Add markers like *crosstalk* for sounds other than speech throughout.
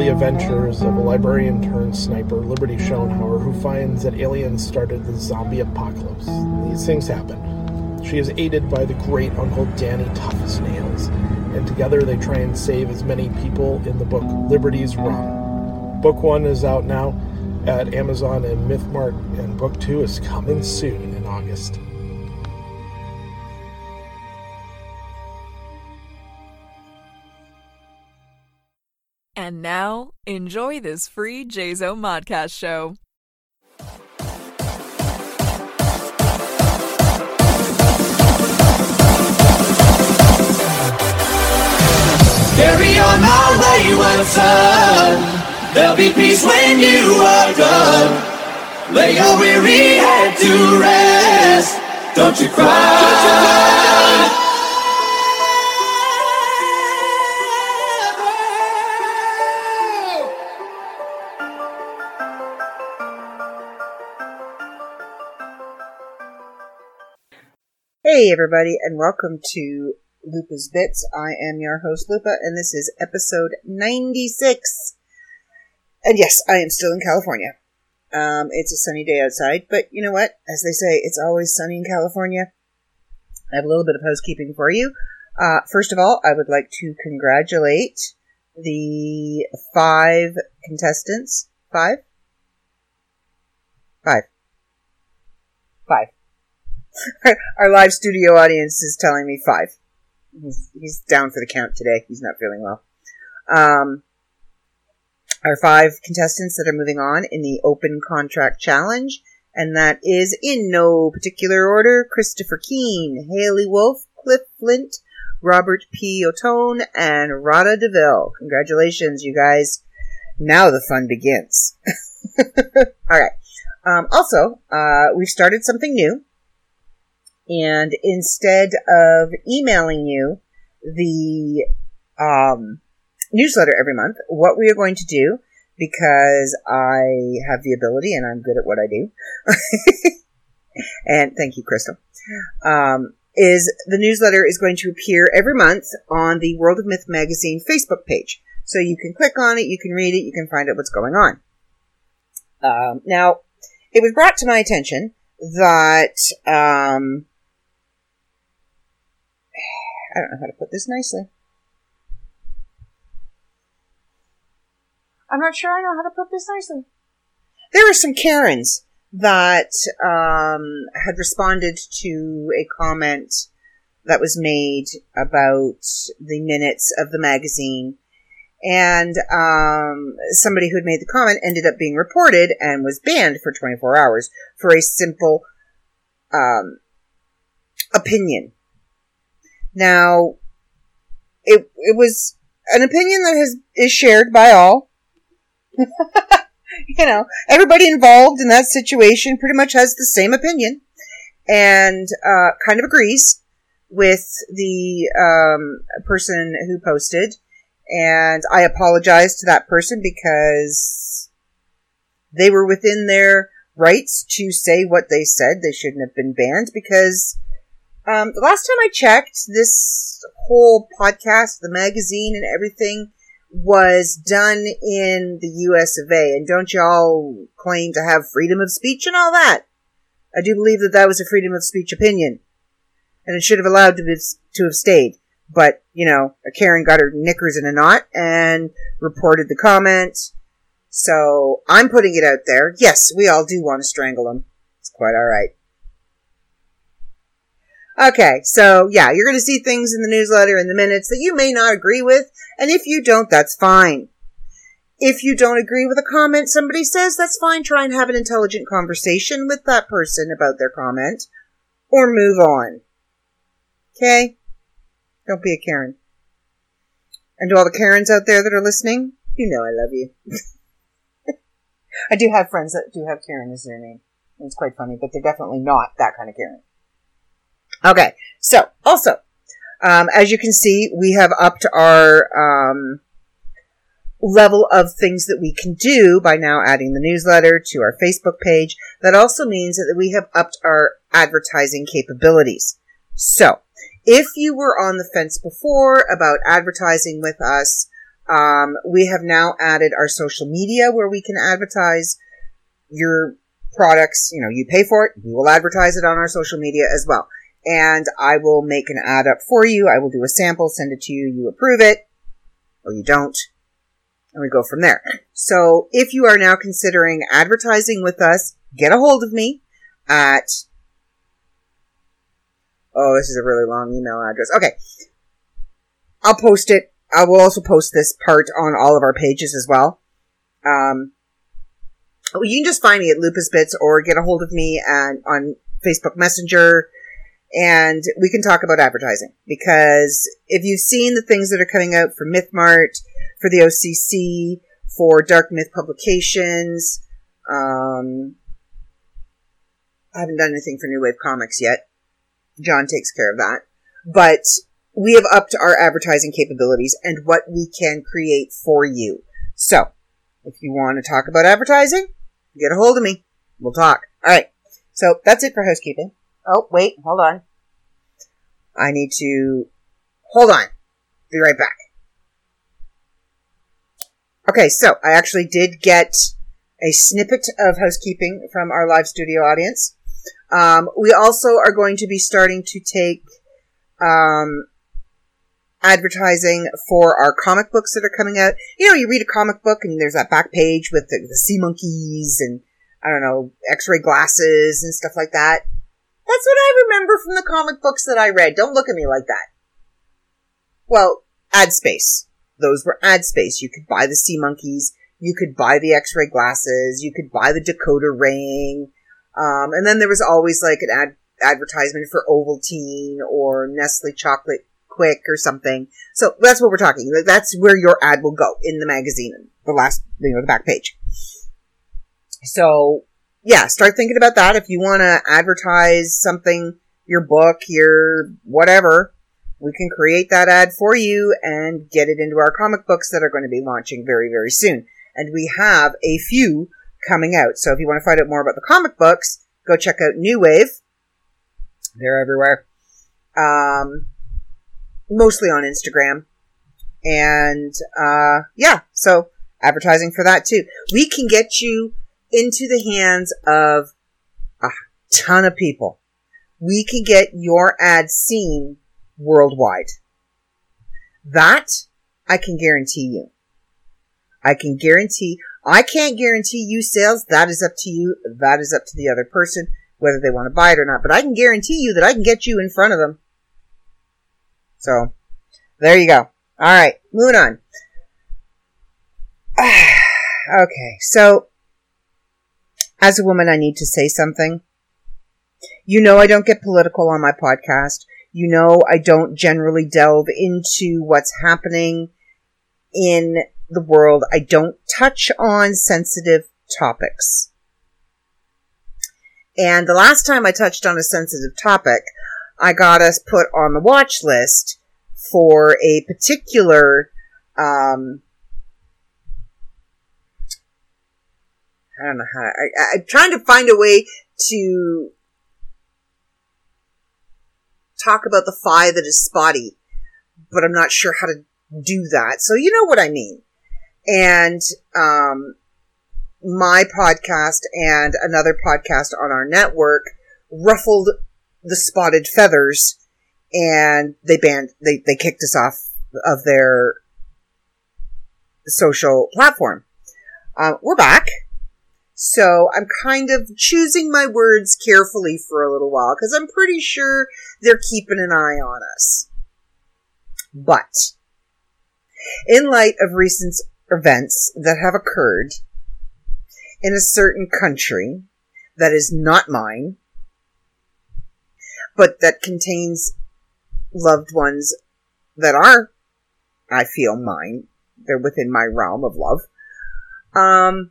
the adventures of a librarian turned sniper, Liberty Schoenhauer, who finds that aliens started the zombie apocalypse. These things happen. She is aided by the great Uncle Danny Tough Nails, and together they try and save as many people in the book Liberty's Run. Book one is out now at Amazon and MythMart, and book two is coming soon in August. Now, enjoy this free JZO Modcast show. Carry on my wayward son. There'll be peace when you are gone. Lay your weary head to rest. Don't you cry. Hey, everybody, and welcome to Lupa's Bits. I am your host, Lupa, and this is episode 96. And yes, I am still in California. Um, it's a sunny day outside, but you know what? As they say, it's always sunny in California. I have a little bit of housekeeping for you. Uh, first of all, I would like to congratulate the five contestants. Five? Five. Five. Our live studio audience is telling me five. He's, he's down for the count today. He's not feeling well. Um, our five contestants that are moving on in the open contract challenge, and that is in no particular order Christopher Keene, Haley Wolf, Cliff Flint, Robert P. Otone, and Rada DeVille. Congratulations, you guys. Now the fun begins. *laughs* All right. Um, also, uh, we've started something new. And instead of emailing you the um, newsletter every month, what we are going to do, because I have the ability and I'm good at what I do, *laughs* and thank you, Crystal, um, is the newsletter is going to appear every month on the World of Myth magazine Facebook page. So you can click on it, you can read it, you can find out what's going on. Um, now, it was brought to my attention that um, I don't know how to put this nicely. I'm not sure I know how to put this nicely. There were some Karens that um, had responded to a comment that was made about the minutes of the magazine. And um, somebody who had made the comment ended up being reported and was banned for 24 hours for a simple um, opinion. Now, it it was an opinion that has is shared by all. *laughs* you know, everybody involved in that situation pretty much has the same opinion and uh, kind of agrees with the um, person who posted. And I apologize to that person because they were within their rights to say what they said. They shouldn't have been banned because um, the last time I checked, this whole podcast, the magazine, and everything was done in the US of A. And don't y'all claim to have freedom of speech and all that? I do believe that that was a freedom of speech opinion. And it should have allowed to, be, to have stayed. But, you know, a Karen got her knickers in a knot and reported the comment. So I'm putting it out there. Yes, we all do want to strangle them. It's quite alright. Okay, so yeah, you're going to see things in the newsletter in the minutes that you may not agree with, and if you don't, that's fine. If you don't agree with a comment somebody says, that's fine. Try and have an intelligent conversation with that person about their comment, or move on. Okay? Don't be a Karen. And to all the Karens out there that are listening, you know I love you. *laughs* I do have friends that do have Karen as their name. It's quite funny, but they're definitely not that kind of Karen. Okay, so also, um, as you can see, we have upped our um, level of things that we can do by now adding the newsletter to our Facebook page. That also means that we have upped our advertising capabilities. So, if you were on the fence before about advertising with us, Um, we have now added our social media where we can advertise your products. You know, you pay for it, we will advertise it on our social media as well. And I will make an ad up for you. I will do a sample, send it to you, you approve it, or you don't, and we go from there. So if you are now considering advertising with us, get a hold of me at Oh, this is a really long email address. Okay. I'll post it. I will also post this part on all of our pages as well. Um, you can just find me at Lupa's Bits or get a hold of me and on Facebook Messenger and we can talk about advertising because if you've seen the things that are coming out for MythMart, for the OCC, for Dark Myth Publications, um, I haven't done anything for New Wave Comics yet. John takes care of that. But we have upped our advertising capabilities and what we can create for you. So, if you want to talk about advertising, get a hold of me. We'll talk. All right. So that's it for housekeeping. Oh, wait, hold on. I need to hold on. Be right back. Okay, so I actually did get a snippet of housekeeping from our live studio audience. Um, we also are going to be starting to take um, advertising for our comic books that are coming out. You know, you read a comic book and there's that back page with the, the sea monkeys and I don't know, X-ray glasses and stuff like that. That's what I remember from the comic books that I read. Don't look at me like that. Well, ad space. Those were ad space. You could buy the sea monkeys. You could buy the X-ray glasses. You could buy the decoder ring. Um, and then there was always like an ad advertisement for Ovaltine or Nestle chocolate quick or something. So that's what we're talking. That's where your ad will go in the magazine, the last, you know, the back page. So yeah, start thinking about that. If you want to advertise something, your book, your whatever, we can create that ad for you and get it into our comic books that are going to be launching very, very soon. And we have a few coming out. So if you want to find out more about the comic books, go check out New Wave. They're everywhere. Um, mostly on Instagram. And, uh, yeah, so advertising for that too. We can get you into the hands of a ton of people. We can get your ad seen worldwide. That I can guarantee you. I can guarantee, I can't guarantee you sales. That is up to you. That is up to the other person, whether they want to buy it or not. But I can guarantee you that I can get you in front of them. So, there you go. Alright, moving on. *sighs* okay, so as a woman, I need to say something. You know, I don't get political on my podcast. You know, I don't generally delve into what's happening in the world. I don't touch on sensitive topics. And the last time I touched on a sensitive topic, I got us put on the watch list for a particular um, I don't know how. I, I'm trying to find a way to talk about the Fae that is spotty, but I'm not sure how to do that. So you know what I mean. And um, my podcast and another podcast on our network ruffled the spotted feathers, and they banned they they kicked us off of their social platform. Uh, we're back. So I'm kind of choosing my words carefully for a little while because I'm pretty sure they're keeping an eye on us. But in light of recent events that have occurred in a certain country that is not mine, but that contains loved ones that are, I feel, mine. They're within my realm of love. Um,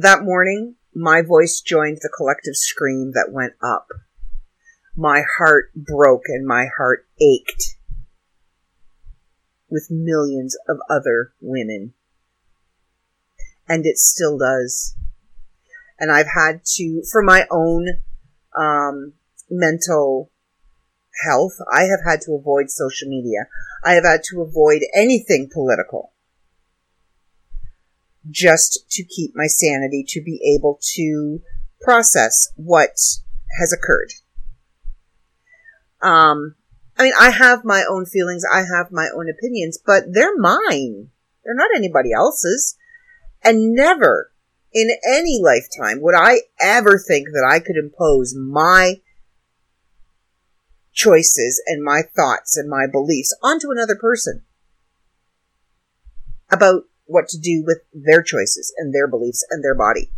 that morning, my voice joined the collective scream that went up. My heart broke and my heart ached with millions of other women. And it still does. And I've had to, for my own um, mental health, I have had to avoid social media. I have had to avoid anything political just to keep my sanity to be able to process what has occurred. Um, I mean, I have my own feelings, I have my own opinions, but they're mine. They're not anybody else's. And never in any lifetime would I ever think that I could impose my choices and my thoughts and my beliefs onto another person about what to do with their choices and their beliefs and their body.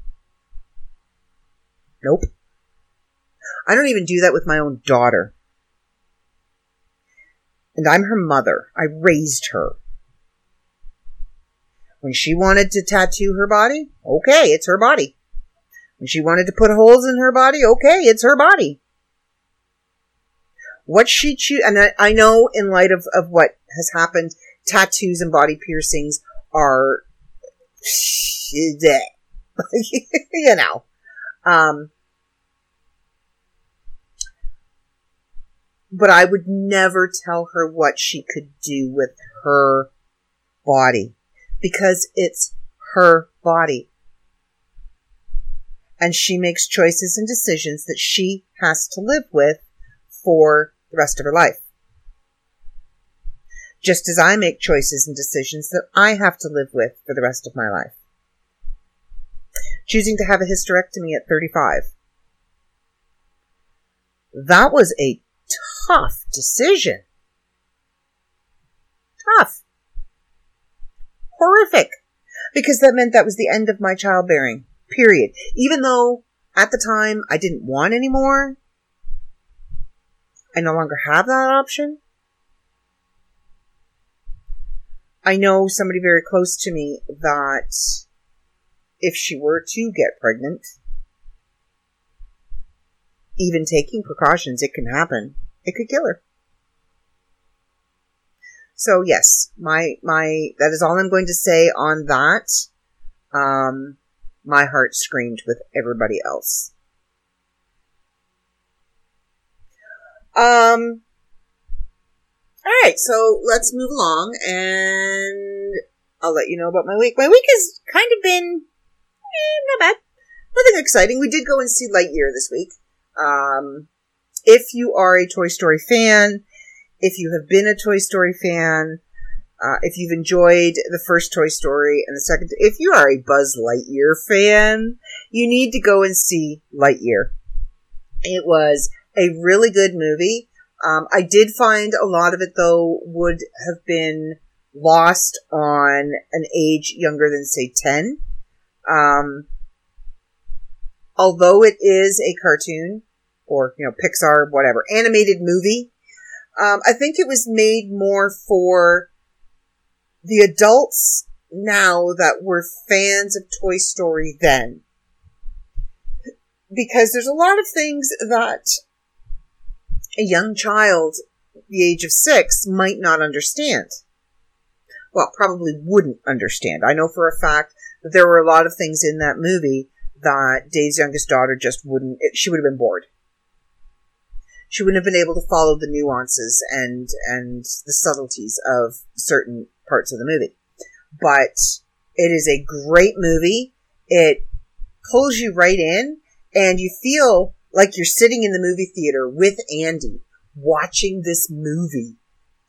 Nope. I don't even do that with my own daughter. And I'm her mother. I raised her. When she wanted to tattoo her body, okay, it's her body. When she wanted to put holes in her body, okay, it's her body. What she choose, and I, I know in light of, of what has happened, tattoos and body piercings are, *laughs* you know, um, but I would never tell her what she could do with her body because it's her body. And she makes choices and decisions that she has to live with for the rest of her life. Just as I make choices and decisions that I have to live with for the rest of my life. Choosing to have a hysterectomy at 35. That was a tough decision. Tough. Horrific. Because that meant that was the end of my childbearing. Period. Even though at the time I didn't want any more, I no longer have that option. I know somebody very close to me that if she were to get pregnant, even taking precautions, it can happen. It could kill her. So yes, my my that is all I'm going to say on that. Um, my heart screamed with everybody else. Um. All right, so let's move along, and I'll let you know about my week. My week has kind of been eh, not bad, nothing exciting. We did go and see Lightyear this week. Um, if you are a Toy Story fan, if you have been a Toy Story fan, uh, if you've enjoyed the first Toy Story and the second, if you are a Buzz Lightyear fan, you need to go and see Lightyear. It was a really good movie. Um, I did find a lot of it though would have been lost on an age younger than say 10. Um, although it is a cartoon or, you know, Pixar, whatever, animated movie, um, I think it was made more for the adults now that were fans of Toy Story then. Because there's a lot of things that a young child, the age of six, might not understand. Well, probably wouldn't understand. I know for a fact that there were a lot of things in that movie that Dave's youngest daughter just wouldn't, she would have been bored she wouldn't have been able to follow the nuances and and the subtleties of certain parts of the movie. But it is a great movie. It pulls you right in and you feel like you're sitting in the movie theater with Andy watching this movie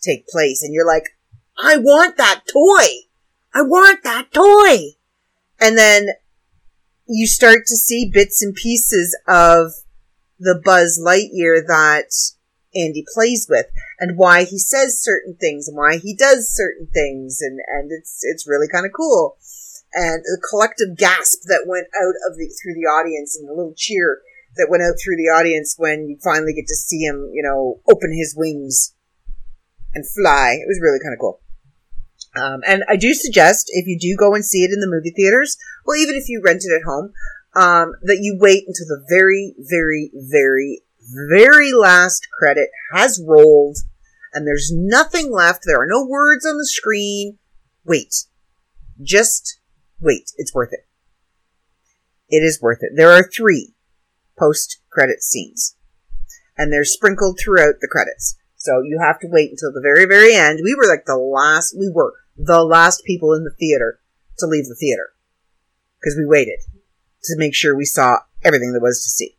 take place and you're like, I want that toy. I want that toy. And then you start to see bits and pieces of the Buzz Lightyear that Andy plays with and why he says certain things and why he does certain things and, and it's it's really kind of cool. And the collective gasp that went out of the through the audience and the little cheer that went out through the audience when you finally get to see him, you know, open his wings and fly. It was really kind of cool. Um, and I do suggest if you do go and see it in the movie theaters, well, even if you rent it at home, um, that you wait until the very, very, very, very last credit has rolled and there's nothing left. There are no words on the screen. Wait. Just wait. It's worth it. It is worth it. There are three post credit scenes and they're sprinkled throughout the credits. So you have to wait until the very, very end. We were like the last, we were the last people in the theater to leave the theater because we waited to make sure we saw everything there was to see.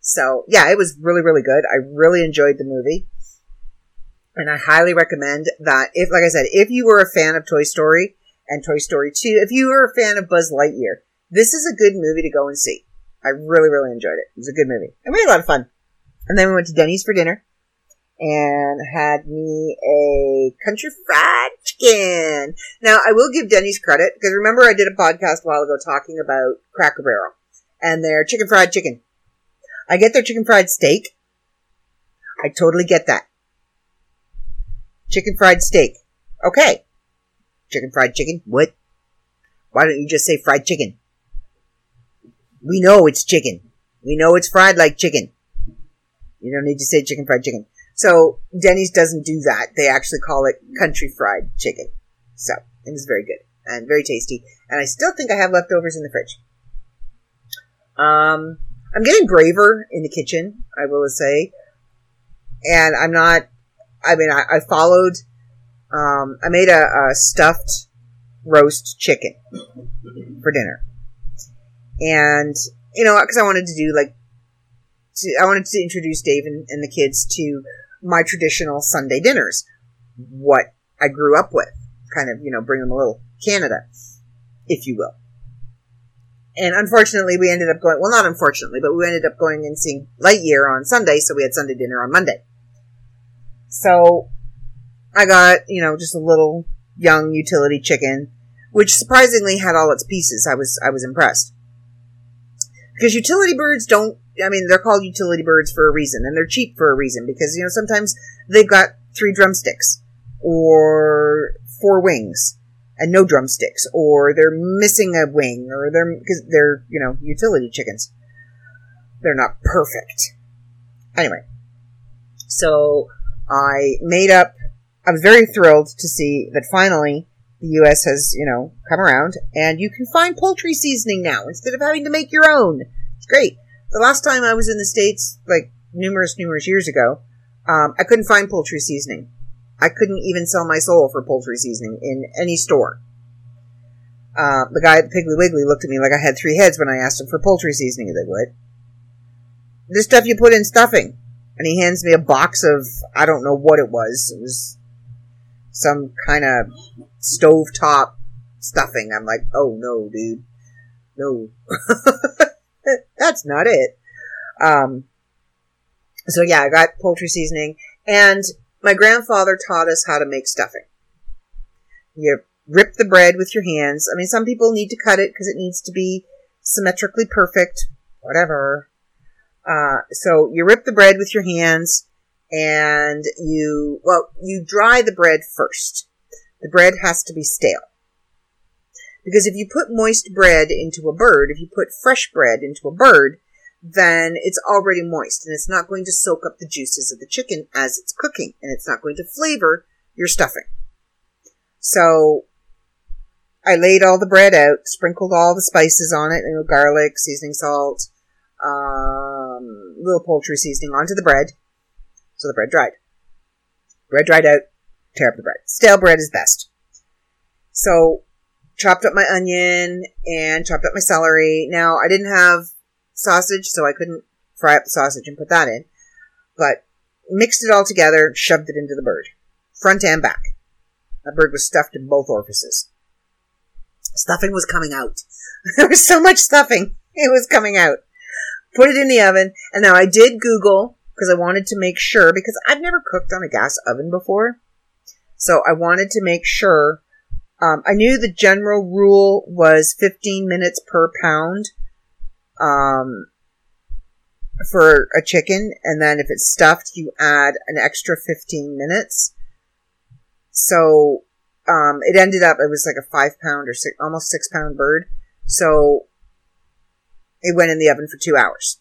So yeah, it was really, really good. I really enjoyed the movie. And I highly recommend that if, like I said, if you were a fan of Toy Story and Toy Story 2, if you were a fan of Buzz Lightyear, this is a good movie to go and see. I really, really enjoyed it. It was a good movie. And we had a lot of fun. And then we went to Denny's for dinner and had me a country fried chicken. Now, I will give Denny's credit because remember I did a podcast a while ago talking about Cracker Barrel and their chicken fried chicken. I get their chicken fried steak. I totally get that. Chicken fried steak. Okay. Chicken fried chicken? What? Why don't you just say fried chicken? We know it's chicken. We know it's fried like chicken. You don't need to say chicken fried chicken. So Denny's doesn't do that. They actually call it country fried chicken. So it was very good and very tasty. And I still think I have leftovers in the fridge. Um, I'm getting braver in the kitchen, I will say. And I'm not, I mean, I, I followed, um, I made a, a stuffed roast chicken for dinner. And, you know, because I wanted to do like, to, I wanted to introduce Dave and, and the kids to my traditional Sunday dinners, what I grew up with, kind of, you know, bring them a little Canada, if you will. And unfortunately, we ended up going, well, not unfortunately, but we ended up going and seeing Lightyear on Sunday, so we had Sunday dinner on Monday. So I got, you know, just a little young utility chicken, which surprisingly had all its pieces. I was, I was impressed. Because utility birds don't I mean, they're called utility birds for a reason, and they're cheap for a reason because you know sometimes they've got three drumsticks or four wings and no drumsticks, or they're missing a wing, or they're because they're you know utility chickens. They're not perfect. Anyway, so I made up. I was very thrilled to see that finally the U.S. has you know come around, and you can find poultry seasoning now instead of having to make your own. It's great. The last time I was in the States, like numerous, numerous years ago, um, I couldn't find poultry seasoning. I couldn't even sell my soul for poultry seasoning in any store. Uh, the guy at Piggly Wiggly looked at me like I had three heads when I asked him for poultry seasoning. They would. This stuff you put in stuffing. And he hands me a box of, I don't know what it was. It was some kind of stovetop stuffing. I'm like, oh no, dude. No. *laughs* that's not it. Um, so yeah, I got poultry seasoning, and my grandfather taught us how to make stuffing. You rip the bread with your hands. I mean, some people need to cut it because it needs to be symmetrically perfect. Whatever. Uh, so you rip the bread with your hands, and you well, you dry the bread first. The bread has to be stale. Because if you put moist bread into a bird, if you put fresh bread into a bird, then it's already moist and it's not going to soak up the juices of the chicken as it's cooking and it's not going to flavor your stuffing. So I laid all the bread out, sprinkled all the spices on it, you know, garlic, seasoning salt, um, little poultry seasoning onto the bread. So the bread dried. Bread dried out, tear up the bread. Stale bread is best. So chopped up my onion and chopped up my celery. Now, I didn't have sausage, so I couldn't fry up the sausage and put that in, but mixed it all together, shoved it into the bird, front and back. That bird was stuffed in both orifices. Stuffing was coming out. *laughs* there was so much stuffing. It was coming out. Put it in the oven, and now I did Google because I wanted to make sure because I've never cooked on a gas oven before. So I wanted to make sure um, I knew the general rule was 15 minutes per pound um, for a chicken, and then if it's stuffed, you add an extra 15 minutes. So um, it ended up, it was like a five pound or six, almost six pound bird. So it went in the oven for two hours.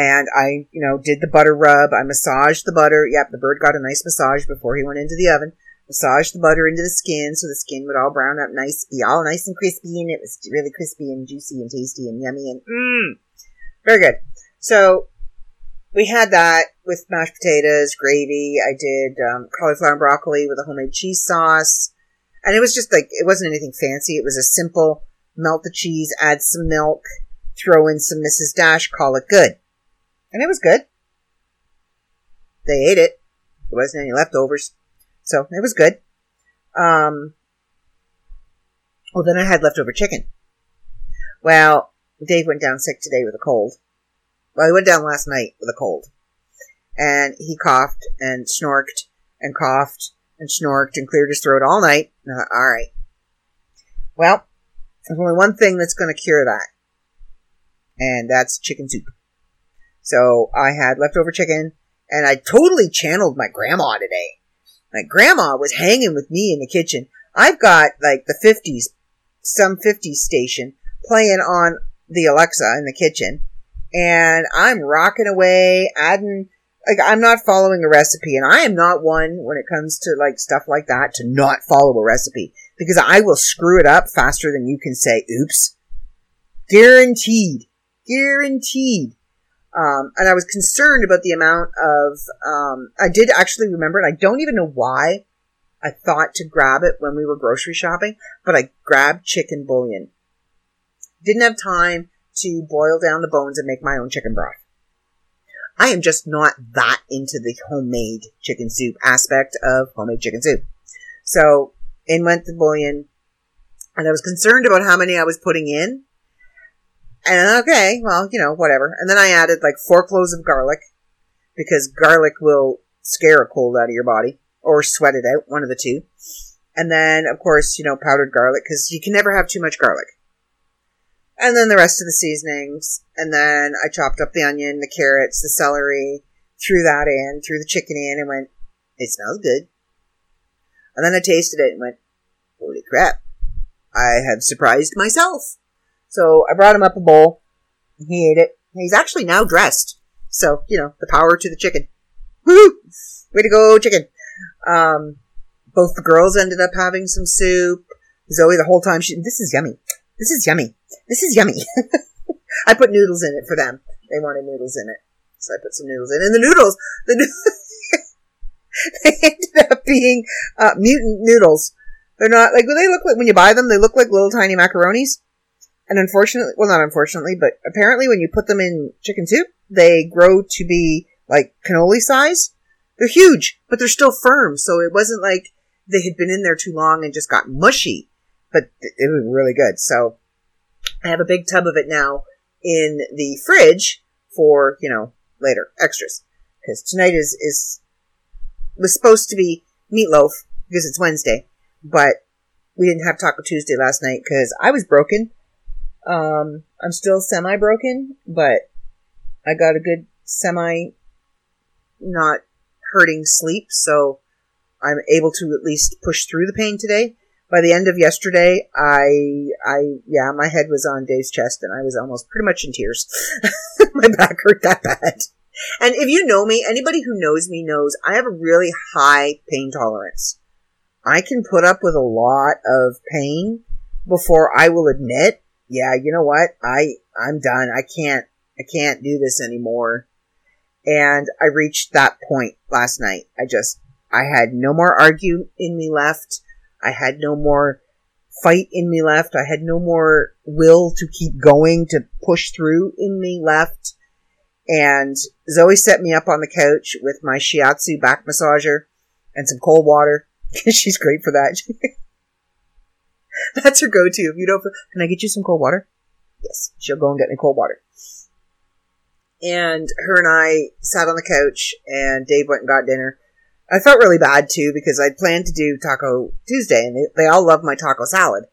And I, you know, did the butter rub. I massaged the butter. Yep, the bird got a nice massage before he went into the oven Massaged the butter into the skin so the skin would all brown up nice, be all nice and crispy, and it was really crispy and juicy and tasty and yummy and mmm, very good. So we had that with mashed potatoes, gravy. I did um, cauliflower and broccoli with a homemade cheese sauce. And it was just like, it wasn't anything fancy. It was a simple melt the cheese, add some milk, throw in some Mrs. Dash, call it good. And it was good. They ate it. There wasn't any leftovers. So it was good. Um, well, then I had leftover chicken. Well, Dave went down sick today with a cold. Well, he went down last night with a cold. And he coughed and snorked and coughed and snorked and cleared his throat all night. Uh, all right. Well, there's only one thing that's going to cure that. And that's chicken soup. So I had leftover chicken and I totally channeled my grandma today. My grandma was hanging with me in the kitchen. I've got like the 50s, some 50s station playing on the Alexa in the kitchen and I'm rocking away, adding, like, I'm not following a recipe, and I am not one when it comes to, like, stuff like that to not follow a recipe, because I will screw it up faster than you can say, oops. Guaranteed. Guaranteed. Um, and I was concerned about the amount of, um, I did actually remember, and I don't even know why I thought to grab it when we were grocery shopping, but I grabbed chicken bouillon. Didn't have time to boil down the bones and make my own chicken broth. I am just not that into the homemade chicken soup aspect of homemade chicken soup. So in went the bouillon, and I was concerned about how many I was putting in. And okay, well, you know, whatever. And then I added like four cloves of garlic because garlic will scare a cold out of your body or sweat it out, one of the two. And then, of course, you know, powdered garlic because you can never have too much garlic and then the rest of the seasonings. And then I chopped up the onion, the carrots, the celery, threw that in, threw the chicken in, and went, it smells good. And then I tasted it and went, holy crap, I have surprised myself. So I brought him up a bowl. He ate it. He's actually now dressed. So, you know, the power to the chicken. Woo! Way to go, chicken. Um, both the girls ended up having some soup. Zoe, the whole time, she, this is yummy. This is yummy. This is yummy. *laughs* I put noodles in it for them. They wanted noodles in it. So I put some noodles in. And the noodles, the no- *laughs* they ended up being uh, mutant noodles. They're not like they look like when you buy them. They look like little tiny macaronis. And unfortunately, well, not unfortunately, but apparently, when you put them in chicken soup, they grow to be like cannoli size. They're huge, but they're still firm. So it wasn't like they had been in there too long and just got mushy but it was really good. So I have a big tub of it now in the fridge for, you know, later extras. Cause tonight is, is, was supposed to be meatloaf because it's Wednesday, but we didn't have Taco Tuesday last night because I was broken. Um, I'm still semi broken, but I got a good semi not hurting sleep, so I'm able to at least push through the pain today by the end of yesterday, I, I, yeah, my head was on Dave's chest and I was almost pretty much in tears. *laughs* my back hurt that bad. And if you know me, anybody who knows me knows I have a really high pain tolerance. I can put up with a lot of pain before I will admit, yeah, you know what? I, I'm done. I can't, I can't do this anymore. And I reached that point last night. I just, I had no more argue in me left. I had no more fight in me left. I had no more will to keep going, to push through in me left. And Zoe set me up on the couch with my shiatsu back massager and some cold water. *laughs* She's great for that. *laughs* *laughs* That's her go-to. If you don't, can I get you some cold water? Yes, she'll go and get me cold water. And her and I sat on the couch, and Dave went and got dinner. I felt really bad too because I planned to do Taco Tuesday and they, they all love my taco salad.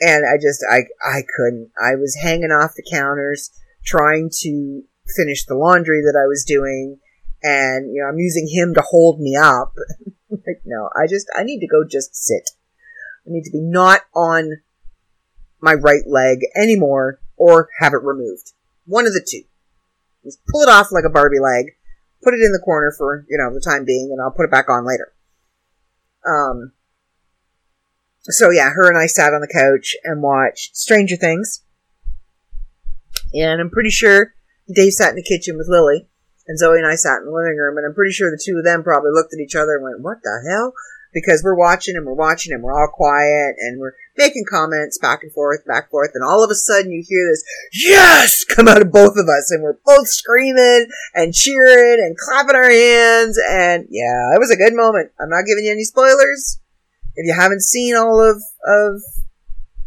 And I just, I, I couldn't. I was hanging off the counters trying to finish the laundry that I was doing. And, you know, I'm using him to hold me up. *laughs* like, no, I just, I need to go just sit. I need to be not on my right leg anymore or have it removed. One of the two. Just pull it off like a Barbie leg put it in the corner for, you know, the time being, and I'll put it back on later. Um, so yeah, her and I sat on the couch and watched Stranger Things. And I'm pretty sure Dave sat in the kitchen with Lily. And Zoe and I sat in the living room, and I'm pretty sure the two of them probably looked at each other and went, What the hell? Because we're watching and we're watching and we're all quiet and we're making comments back and forth, back and forth, and all of a sudden you hear this yes *laughs* come out of both of us, and we're both screaming and cheering and clapping our hands, and yeah, it was a good moment. I'm not giving you any spoilers. If you haven't seen all of of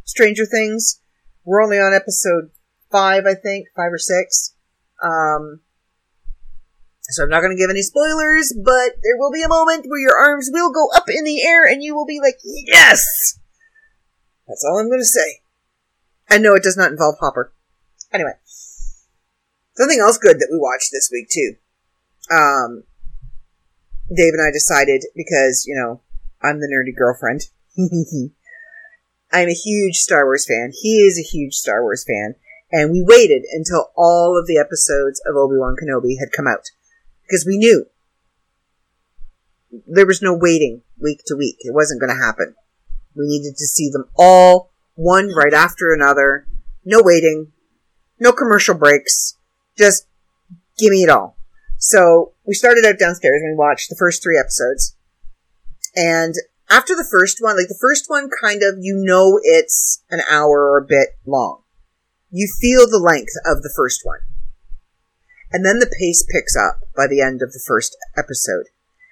Stranger Things, we're only on episode five, I think, five or six. Um, so I'm not going to give any spoilers, but there will be a moment where your arms will go up in the air and you will be like, yes! That's all I'm going to say. And no, it does not involve Hopper. Anyway. Something else good that we watched this week too. Um, Dave and I decided because, you know, I'm the nerdy girlfriend. *laughs* I'm a huge Star Wars fan. He is a huge Star Wars fan. And we waited until all of the episodes of Obi-Wan Kenobi had come out because we knew there was no waiting week to week. It wasn't going to happen. We needed to see them all, one right after another. No waiting, no commercial breaks. Just give me it all. So we started out downstairs and we watched the first three episodes. And after the first one, like the first one kind of, you know, it's an hour or a bit long. You feel the length of the first one. And then the pace picks up by the end of the first episode.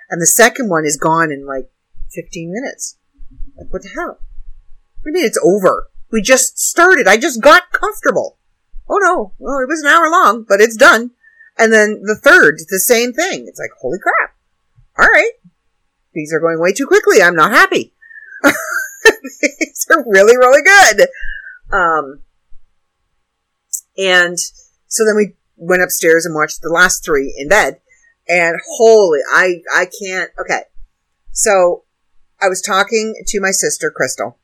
And the second one is gone in like 15 minutes. Like, what the hell? What do you mean it's over? We just started. I just got comfortable. Oh no. Well, it was an hour long, but it's done. And then the third, the same thing. It's like, holy crap. All right. These are going way too quickly. I'm not happy. *laughs* These are really, really good. Um, and so then we went upstairs and watched the last three in bed. And holy, I, I can't, okay. So I was talking to my sister, Crystal,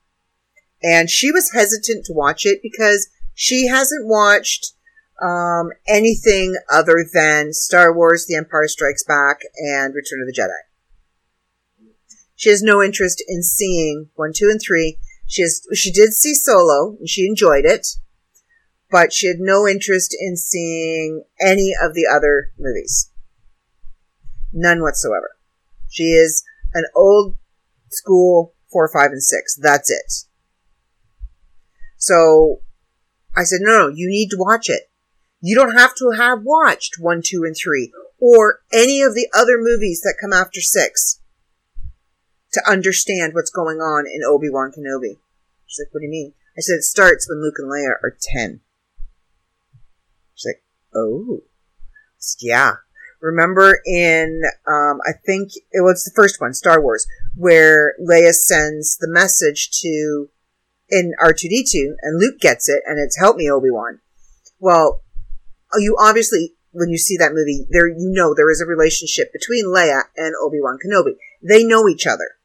and she was hesitant to watch it because she hasn't watched um, anything other than Star Wars, The Empire Strikes Back, and Return of the Jedi. She has no interest in seeing one, two, and three. She has, she did see Solo, and she enjoyed it but she had no interest in seeing any of the other movies. None whatsoever. She is an old school four, five, and six. That's it. So I said, no, no, you need to watch it. You don't have to have watched one, two, and three, or any of the other movies that come after six to understand what's going on in Obi-Wan Kenobi. She's like, what do you mean? I said, it starts when Luke and Leia are 10. She's like, oh, yeah. Remember in, um, I think it was the first one, Star Wars, where Leia sends the message to, in R2D2, and Luke gets it, and it's help me, Obi-Wan. Well, you obviously, when you see that movie, there, you know there is a relationship between Leia and Obi-Wan Kenobi. They know each other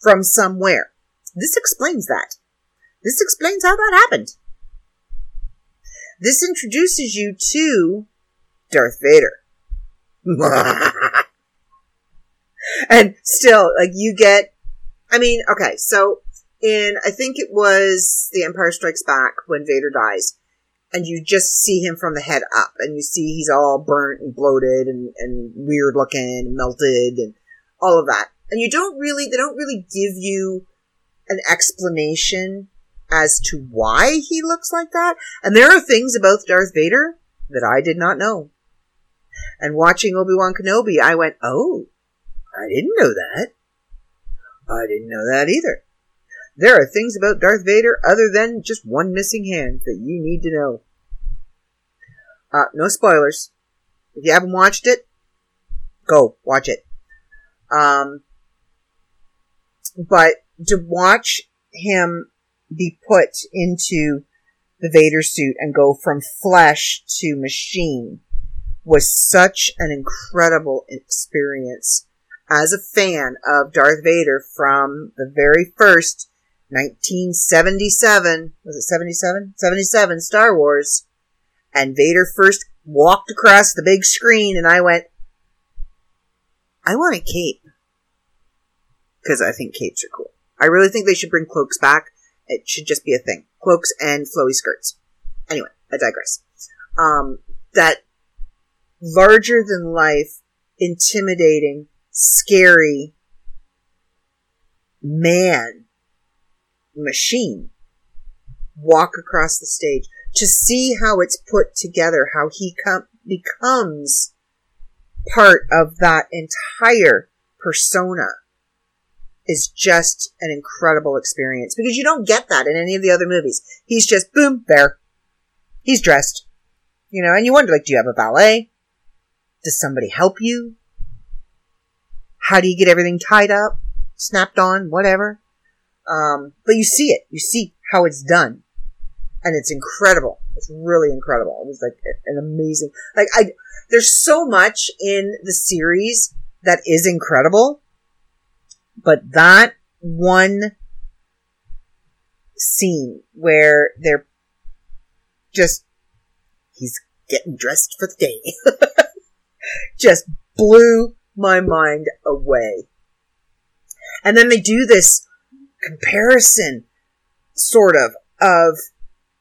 from somewhere. This explains that. This explains how that happened. This introduces you to Darth Vader. *laughs* and still, like, you get, I mean, okay, so in, I think it was The Empire Strikes Back when Vader dies, and you just see him from the head up, and you see he's all burnt and bloated and, and weird looking and melted and all of that. And you don't really, they don't really give you an explanation as to why he looks like that. And there are things about Darth Vader that I did not know. And watching Obi-Wan Kenobi, I went, oh, I didn't know that. I didn't know that either. There are things about Darth Vader other than just one missing hand that you need to know. Uh, no spoilers. If you haven't watched it, go watch it. Um, but to watch him be put into the Vader suit and go from flesh to machine was such an incredible experience as a fan of Darth Vader from the very first 1977, was it 77? 77 Star Wars. And Vader first walked across the big screen and I went, I want a cape. Because I think capes are cool. I really think they should bring cloaks back it should just be a thing. Cloaks and flowy skirts. Anyway, I digress. Um, that larger than life, intimidating, scary man, machine walk across the stage to see how it's put together, how he com- becomes part of that entire persona is just an incredible experience because you don't get that in any of the other movies. He's just boom, there. He's dressed. You know, and you wonder like, do you have a valet? Does somebody help you? How do you get everything tied up, snapped on, whatever? Um, but you see it. You see how it's done. And it's incredible. It's really incredible. It was like an amazing, like I, there's so much in the series that is incredible, but that one scene where they're just, he's getting dressed for the day, *laughs* just blew my mind away. And then they do this comparison, sort of, of,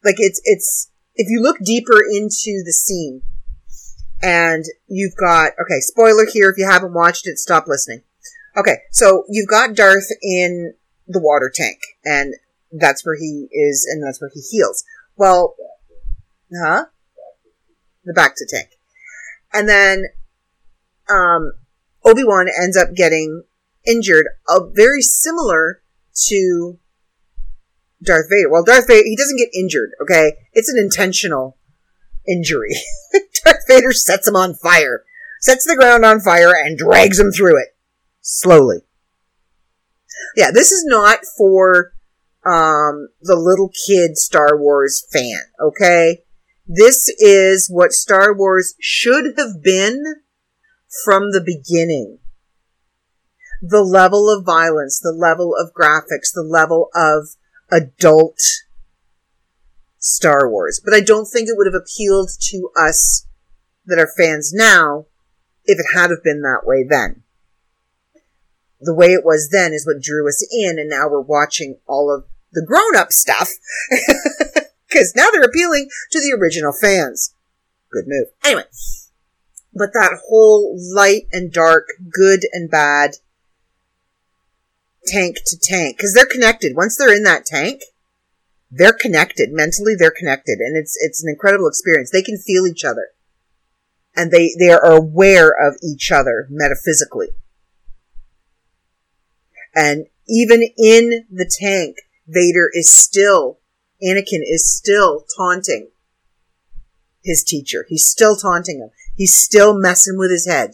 like it's, it's, if you look deeper into the scene, and you've got, okay, spoiler here, if you haven't watched it, stop listening. Okay, so you've got Darth in the water tank, and that's where he is, and that's where he heals. Well, huh? The bacta tank. And then, um, Obi-Wan ends up getting injured, uh, very similar to Darth Vader. Well, Darth Vader, he doesn't get injured, okay? It's an intentional injury. *laughs* Darth Vader sets him on fire, sets the ground on fire, and drags him through it. Slowly. Yeah, this is not for um, the little kid Star Wars fan, okay? This is what Star Wars should have been from the beginning. The level of violence, the level of graphics, the level of adult Star Wars. But I don't think it would have appealed to us that are fans now if it had have been that way then. The way it was then is what drew us in, and now we're watching all of the grown up stuff. *laughs* Because now they're appealing to the original fans. Good move. Anyway. But that whole light and dark, good and bad, tank to tank, because they're connected. Once they're in that tank, they're connected. Mentally, they're connected. And it's, it's an incredible experience. They can feel each other. And they, they are aware of each other metaphysically. And even in the tank, Vader is still, Anakin is still taunting his teacher. He's still taunting him. He's still messing with his head.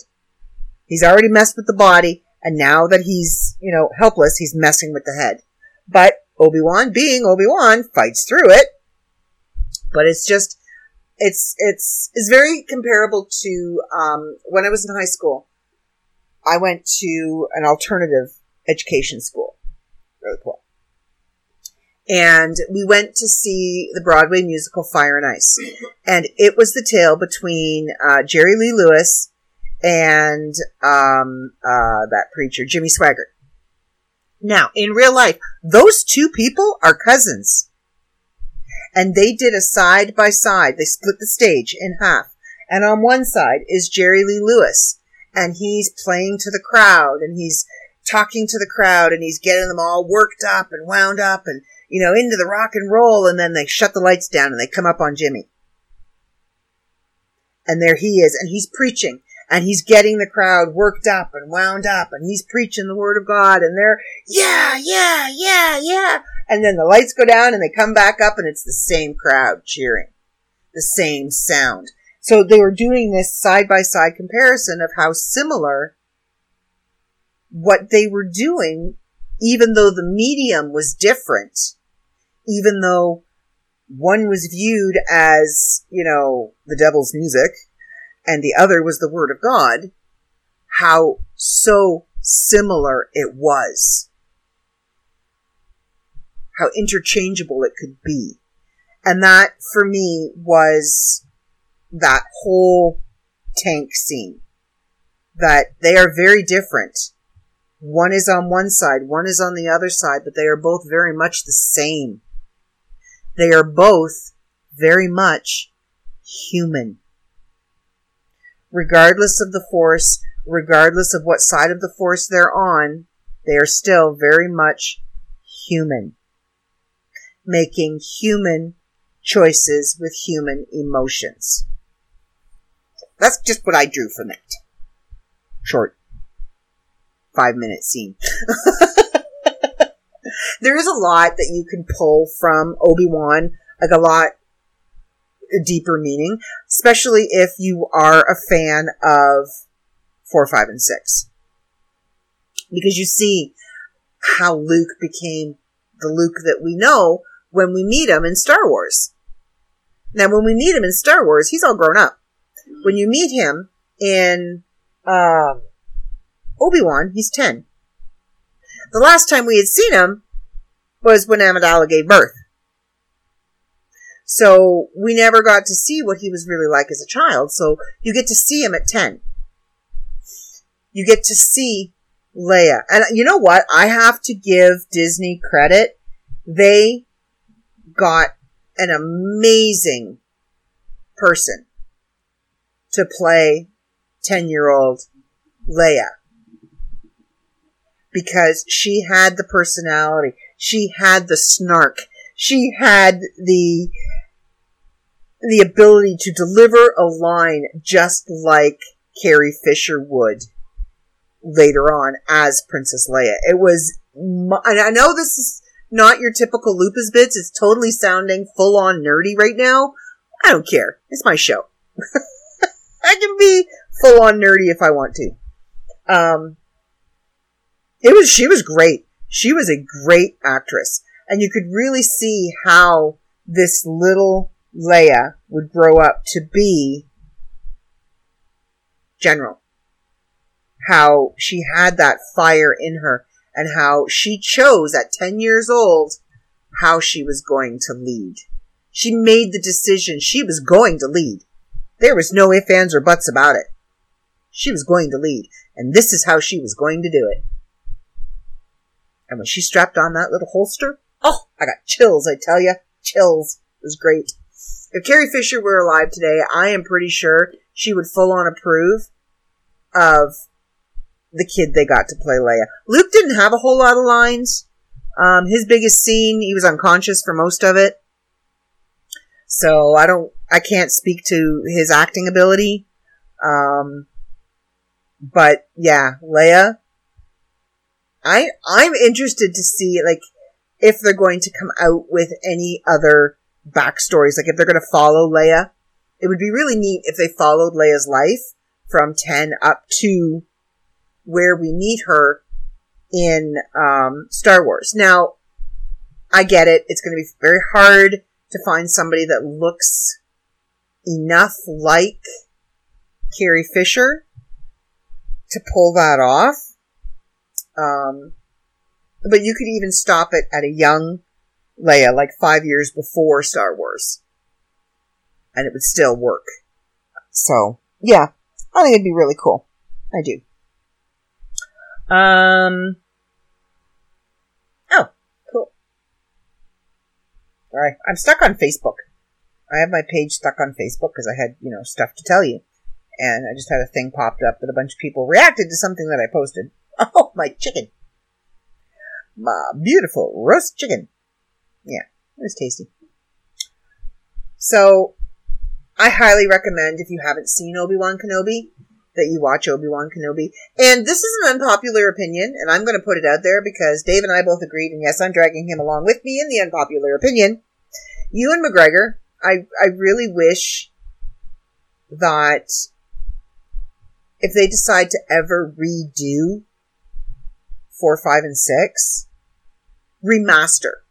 He's already messed with the body, and now that he's, you know, helpless, he's messing with the head. But Obi-Wan, being Obi-Wan, fights through it. But it's just, it's, it's, it's very comparable to, um, when I was in high school. I went to an alternative education school. Really cool. And we went to see the Broadway musical Fire and Ice. And it was the tale between uh, Jerry Lee Lewis and um, uh, that preacher, Jimmy Swaggart. Now, in real life, those two people are cousins. And they did a side by side. They split the stage in half. And on one side is Jerry Lee Lewis. And he's playing to the crowd and he's talking to the crowd and he's getting them all worked up and wound up and, you know, into the rock and roll. And then they shut the lights down and they come up on Jimmy. And there he is. And he's preaching and he's getting the crowd worked up and wound up and he's preaching the word of God and they're, yeah, yeah, yeah, yeah. And then the lights go down and they come back up and it's the same crowd cheering, the same sound. So they were doing this side by side comparison of how similar what they were doing, even though the medium was different, even though one was viewed as, you know, the devil's music and the other was the word of God, how so similar it was. How interchangeable it could be. And that for me was that whole tank scene. That they are very different. One is on one side, one is on the other side, but they are both very much the same. They are both very much human regardless of the force, regardless of what side of the force they're on, they are still very much human, making human choices with human emotions. That's just what I drew from that. Short five minute scene. *laughs* there is a lot that you can pull from Obi-Wan, like a lot deeper meaning, especially if you are a fan of 4, 5, and 6. Because you see how Luke became the Luke that we know when we meet him in Star Wars. Now, when we meet him in Star Wars, he's all grown up. When you meet him in um, Obi Wan, he's 10. The last time we had seen him was when Amidala gave birth. So we never got to see what he was really like as a child. So you get to see him at 10. You get to see Leia. And you know what? I have to give Disney credit. They got an amazing person to play 10 year old Leia. Because she had the personality. She had the snark. She had the, the ability to deliver a line just like Carrie Fisher would later on as Princess Leia. It was, and I know this is not your typical Lupa's Bits. It's totally sounding full on nerdy right now. I don't care. It's my show. *laughs* I can be full on nerdy if I want to. Um, it was, she was great. She was a great actress. And you could really see how this little Leia would grow up to be General. How she had that fire in her and how she chose at 10 years old how she was going to lead. She made the decision she was going to lead. There was no ifs, ands, or buts about it. She was going to lead, and this is how she was going to do it. And when she strapped on that little holster, oh, I got chills, I tell you. Chills. It was great. If Carrie Fisher were alive today, I am pretty sure she would full on approve of the kid they got to play Leia. Luke didn't have a whole lot of lines. Um, his biggest scene, he was unconscious for most of it. So I don't, I can't speak to his acting ability. Um, but yeah, Leia. I, I'm interested to see, like, if they're going to come out with any other backstories, like if they're going to follow Leia. It would be really neat if they followed Leia's life from 10 up to where we meet her in um, Star Wars. Now, I get it. It's going to be very hard to find somebody that looks enough like Carrie Fisher to pull that off. Um, but you could even stop it at a young Leia, like five years before Star Wars. And it would still work. So, yeah, I think it'd be really cool. I do. Um. Oh, cool. All right, I'm stuck on Facebook. I have my page stuck on Facebook because I had, you know, stuff to tell you. And I just had a thing popped up that a bunch of people reacted to something that I posted. *laughs* Oh, my chicken. My beautiful roast chicken. Yeah, it was tasty. So, I highly recommend if you haven't seen Obi-Wan Kenobi, that you watch Obi-Wan Kenobi. And this is an unpopular opinion, and I'm going to put it out there because Dave and I both agreed, and yes, I'm dragging him along with me in the unpopular opinion. Ewan McGregor, I, I really wish that if they decide to ever redo 4, 5, and 6, remaster,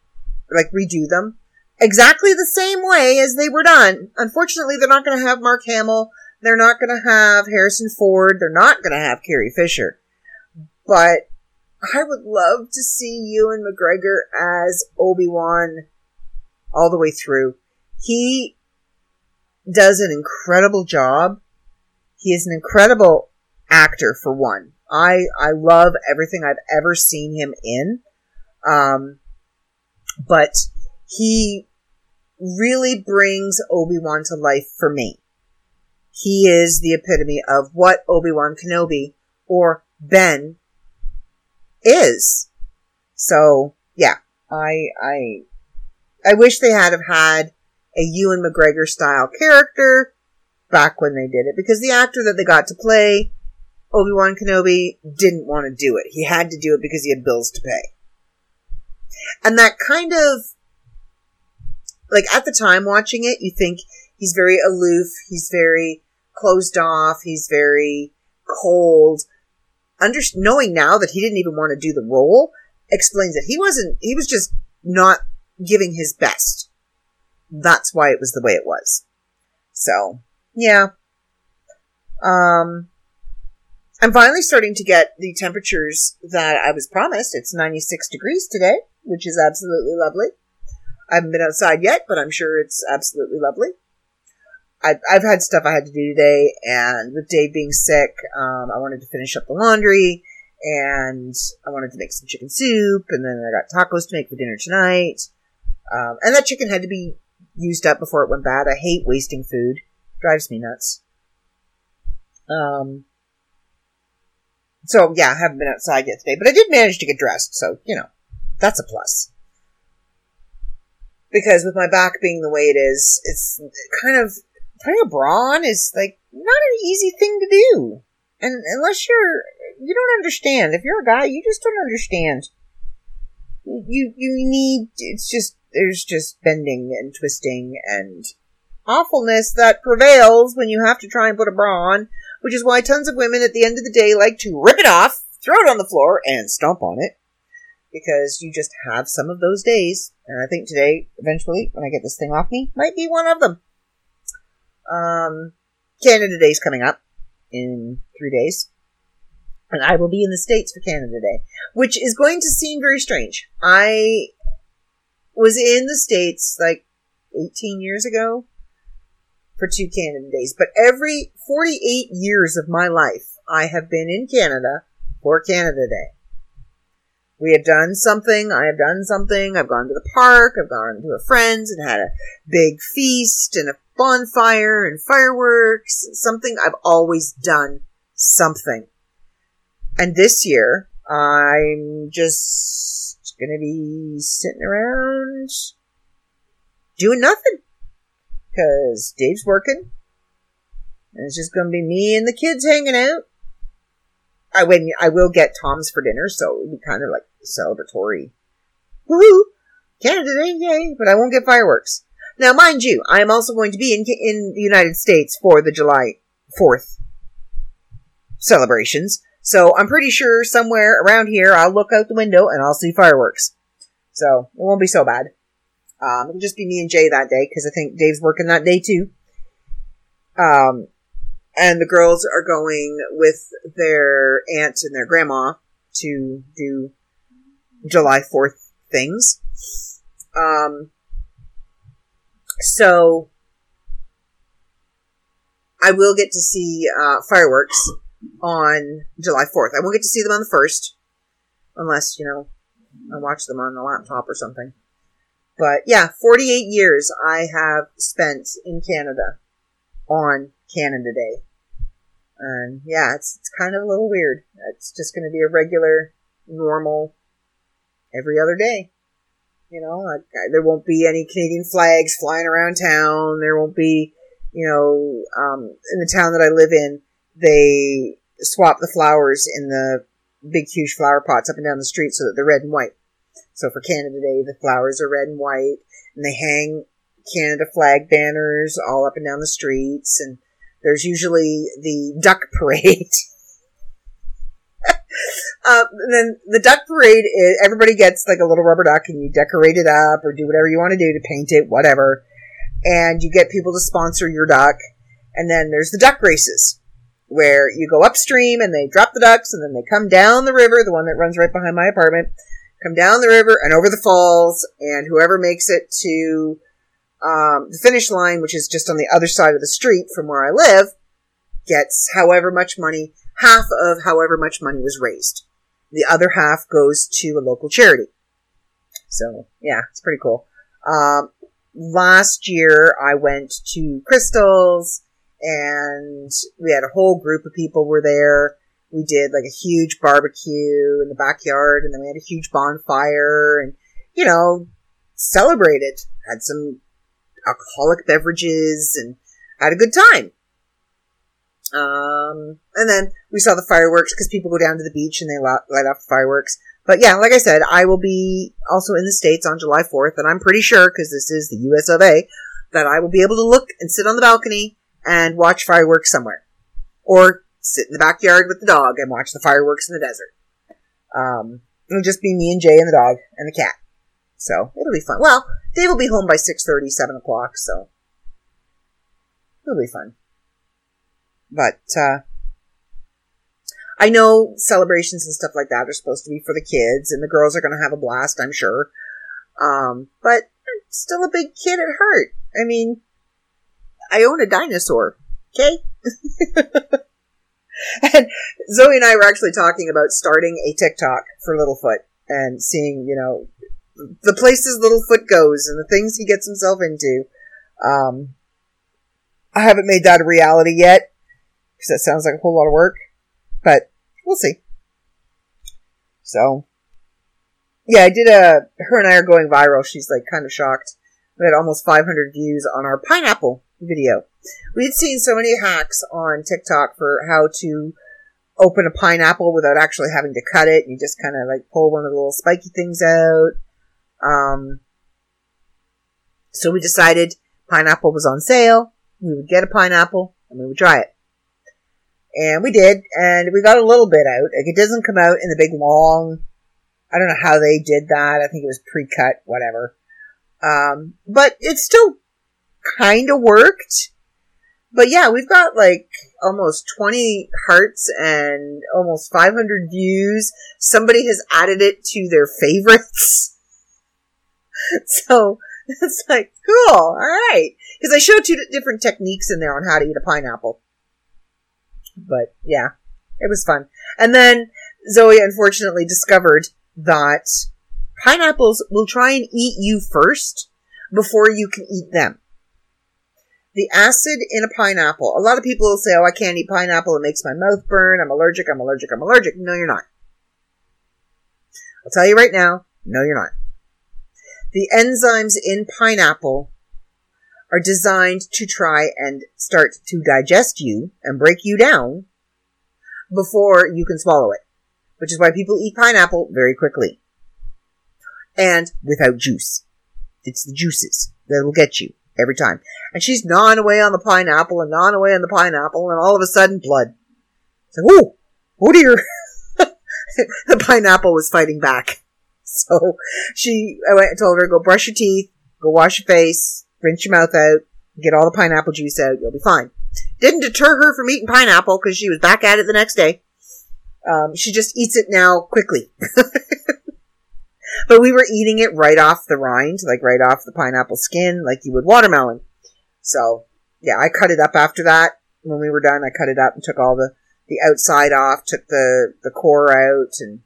like redo them, exactly the same way as they were done. Unfortunately, they're not going to have Mark Hamill they're not going to have Harrison Ford. They're not going to have Carrie Fisher. But I would love to see Ewan McGregor as Obi-Wan all the way through. He does an incredible job. He is an incredible actor for one. I, I love everything I've ever seen him in. Um, but he really brings Obi-Wan to life for me he is the epitome of what Obi-Wan Kenobi or Ben is. So, yeah, I, I, I wish they had have had a Ewan McGregor style character back when they did it because the actor that they got to play Obi-Wan Kenobi didn't want to do it. He had to do it because he had bills to pay. And that kind of, like at the time watching it, you think he's very aloof, he's very closed off, he's very cold. Under, knowing now that he didn't even want to do the role explains that he wasn't, he was just not giving his best. That's why it was the way it was. So, yeah. Um, I'm finally starting to get the temperatures that I was promised. It's 96 degrees today, which is absolutely lovely. I haven't been outside yet, but I'm sure it's absolutely lovely. I've, I've had stuff I had to do today, and with Dave being sick, um, I wanted to finish up the laundry, and I wanted to make some chicken soup, and then I got tacos to make for dinner tonight. Um, and that chicken had to be used up before it went bad. I hate wasting food. Drives me nuts. Um, so yeah, I haven't been outside yet today, but I did manage to get dressed, so you know, that's a plus. Because with my back being the way it is, it's kind of putting a bra on is like not an easy thing to do. And unless you're, you don't understand. If you're a guy, you just don't understand. You, you need, it's just, there's just bending and twisting and awfulness that prevails when you have to try and put a bra on, which is why tons of women at the end of the day like to rip it off, throw it on the floor, and stomp on it. Because you just have some of those days. And I think today, eventually, when I get this thing off me, might be one of them. Um, Canada Day's coming up in three days. And I will be in the States for Canada Day, which is going to seem very strange. I was in the States like 18 years ago for two Canada Days, but every 48 years of my life, I have been in Canada for Canada Day. We have done something, I have done something, I've gone to the park, I've gone to a friend's and had a big feast and a bonfire and fireworks, something I've always done something. And this year, I'm just gonna be sitting around doing nothing. Cause Dave's working. And it's just gonna be me and the kids hanging out. I when I will get Tom's for dinner, so it'll be kind of like celebratory. Woohoo! Canada Day, yay! But I won't get fireworks. Now, mind you, I am also going to be in in the United States for the July Fourth celebrations. So I'm pretty sure somewhere around here, I'll look out the window and I'll see fireworks. So it won't be so bad. Um, it'll just be me and Jay that day because I think Dave's working that day too. Um, and the girls are going with their aunt and their grandma to do July 4th things. Um, so I will get to see uh, fireworks on July 4th. I won't get to see them on the 1st, unless, you know, I watch them on the laptop or something. But yeah, 48 years I have spent in Canada on Canada Day. And yeah, it's, it's kind of a little weird. It's just going to be a regular, normal, every other day. You know, there won't be any Canadian flags flying around town. There won't be, you know, um, in the town that I live in, they swap the flowers in the big, huge flower pots up and down the street so that they're red and white. So for Canada Day, the flowers are red and white, and they hang Canada flag banners all up and down the streets, and there's usually the duck *laughs* parade. uh, and then the duck parade, is, everybody gets like a little rubber duck, and you decorate it up or do whatever you want to do to paint it, whatever. And you get people to sponsor your duck. And then there's the duck races, where you go upstream and they drop the ducks, and then they come down the river, the one that runs right behind my apartment come down the river and over the falls, and whoever makes it to um, the finish line, which is just on the other side of the street from where I live, gets however much money, half of however much money was raised. The other half goes to a local charity. So, yeah, it's pretty cool. Um, last year I went to Crystals and we had a whole group of people were there. We did like a huge barbecue in the backyard, and then we had a huge bonfire, and you know, celebrated. Had some alcoholic beverages and had a good time. Um, and then we saw the fireworks because people go down to the beach and they light off the fireworks. But yeah, like I said, I will be also in the States on July 4th, and I'm pretty sure, because this is the US of A, that I will be able to look and sit on the balcony and watch fireworks somewhere. Or sit in the backyard with the dog and watch the fireworks in the desert. Um, it'll just be me and Jay and the dog and the cat. So, it'll be fun. Well, Dave will be home by 6.30, 7 o'clock, so it'll be fun. But, uh, I know celebrations and stuff like that are supposed to be for the kids, and the girls are going to have a blast, I'm sure. Um, but I'm still a big kid at heart. I mean, I own a dinosaur, okay? *laughs* and Zoe and I were actually talking about starting a TikTok for Littlefoot and seeing, you know, the places Littlefoot goes and the things he gets himself into. Um, I haven't made that a reality yet because that sounds like a whole lot of work, but we'll see. So, yeah, I did a, her and I are going viral. She's like kind of shocked. We had almost 500 views on our pineapple video. We'd seen so many hacks on TikTok for how to open a pineapple without actually having to cut it. You just kind of like pull one of the little spiky things out. Um, so we decided pineapple was on sale. We would get a pineapple and we would try it. And we did, and we got a little bit out. Like it doesn't come out in the big long. I don't know how they did that. I think it was pre-cut, whatever. Um, but it still kind of worked. But yeah, we've got like almost 20 hearts and almost 500 views. Somebody has added it to their favorites. *laughs* so it's like, cool, alright. Because I showed two different techniques in there on how to eat a pineapple. But yeah, it was fun. And then Zoe unfortunately discovered that pineapples will try and eat you first before you can eat them. The acid in a pineapple, a lot of people will say, oh, I can't eat pineapple. It makes my mouth burn. I'm allergic. I'm allergic. I'm allergic. No, you're not. I'll tell you right now, no, you're not. The enzymes in pineapple are designed to try and start to digest you and break you down before you can swallow it, which is why people eat pineapple very quickly and without juice. It's the juices that will get you every time. And she's gnawing away on the pineapple and gnawing away on the pineapple, and all of a sudden, blood. It's like, oh, oh dear. *laughs* the pineapple was fighting back. *laughs* So she, I went and told her, go brush your teeth, go wash your face, rinse your mouth out, get all the pineapple juice out, you'll be fine. Didn't deter her from eating pineapple because she was back at it the next day. Um, she just eats it now quickly. *laughs* but we were eating it right off the rind, like right off the pineapple skin, like you would watermelon. So, yeah, I cut it up after that. When we were done, I cut it up and took all the, the outside off, took the, the core out and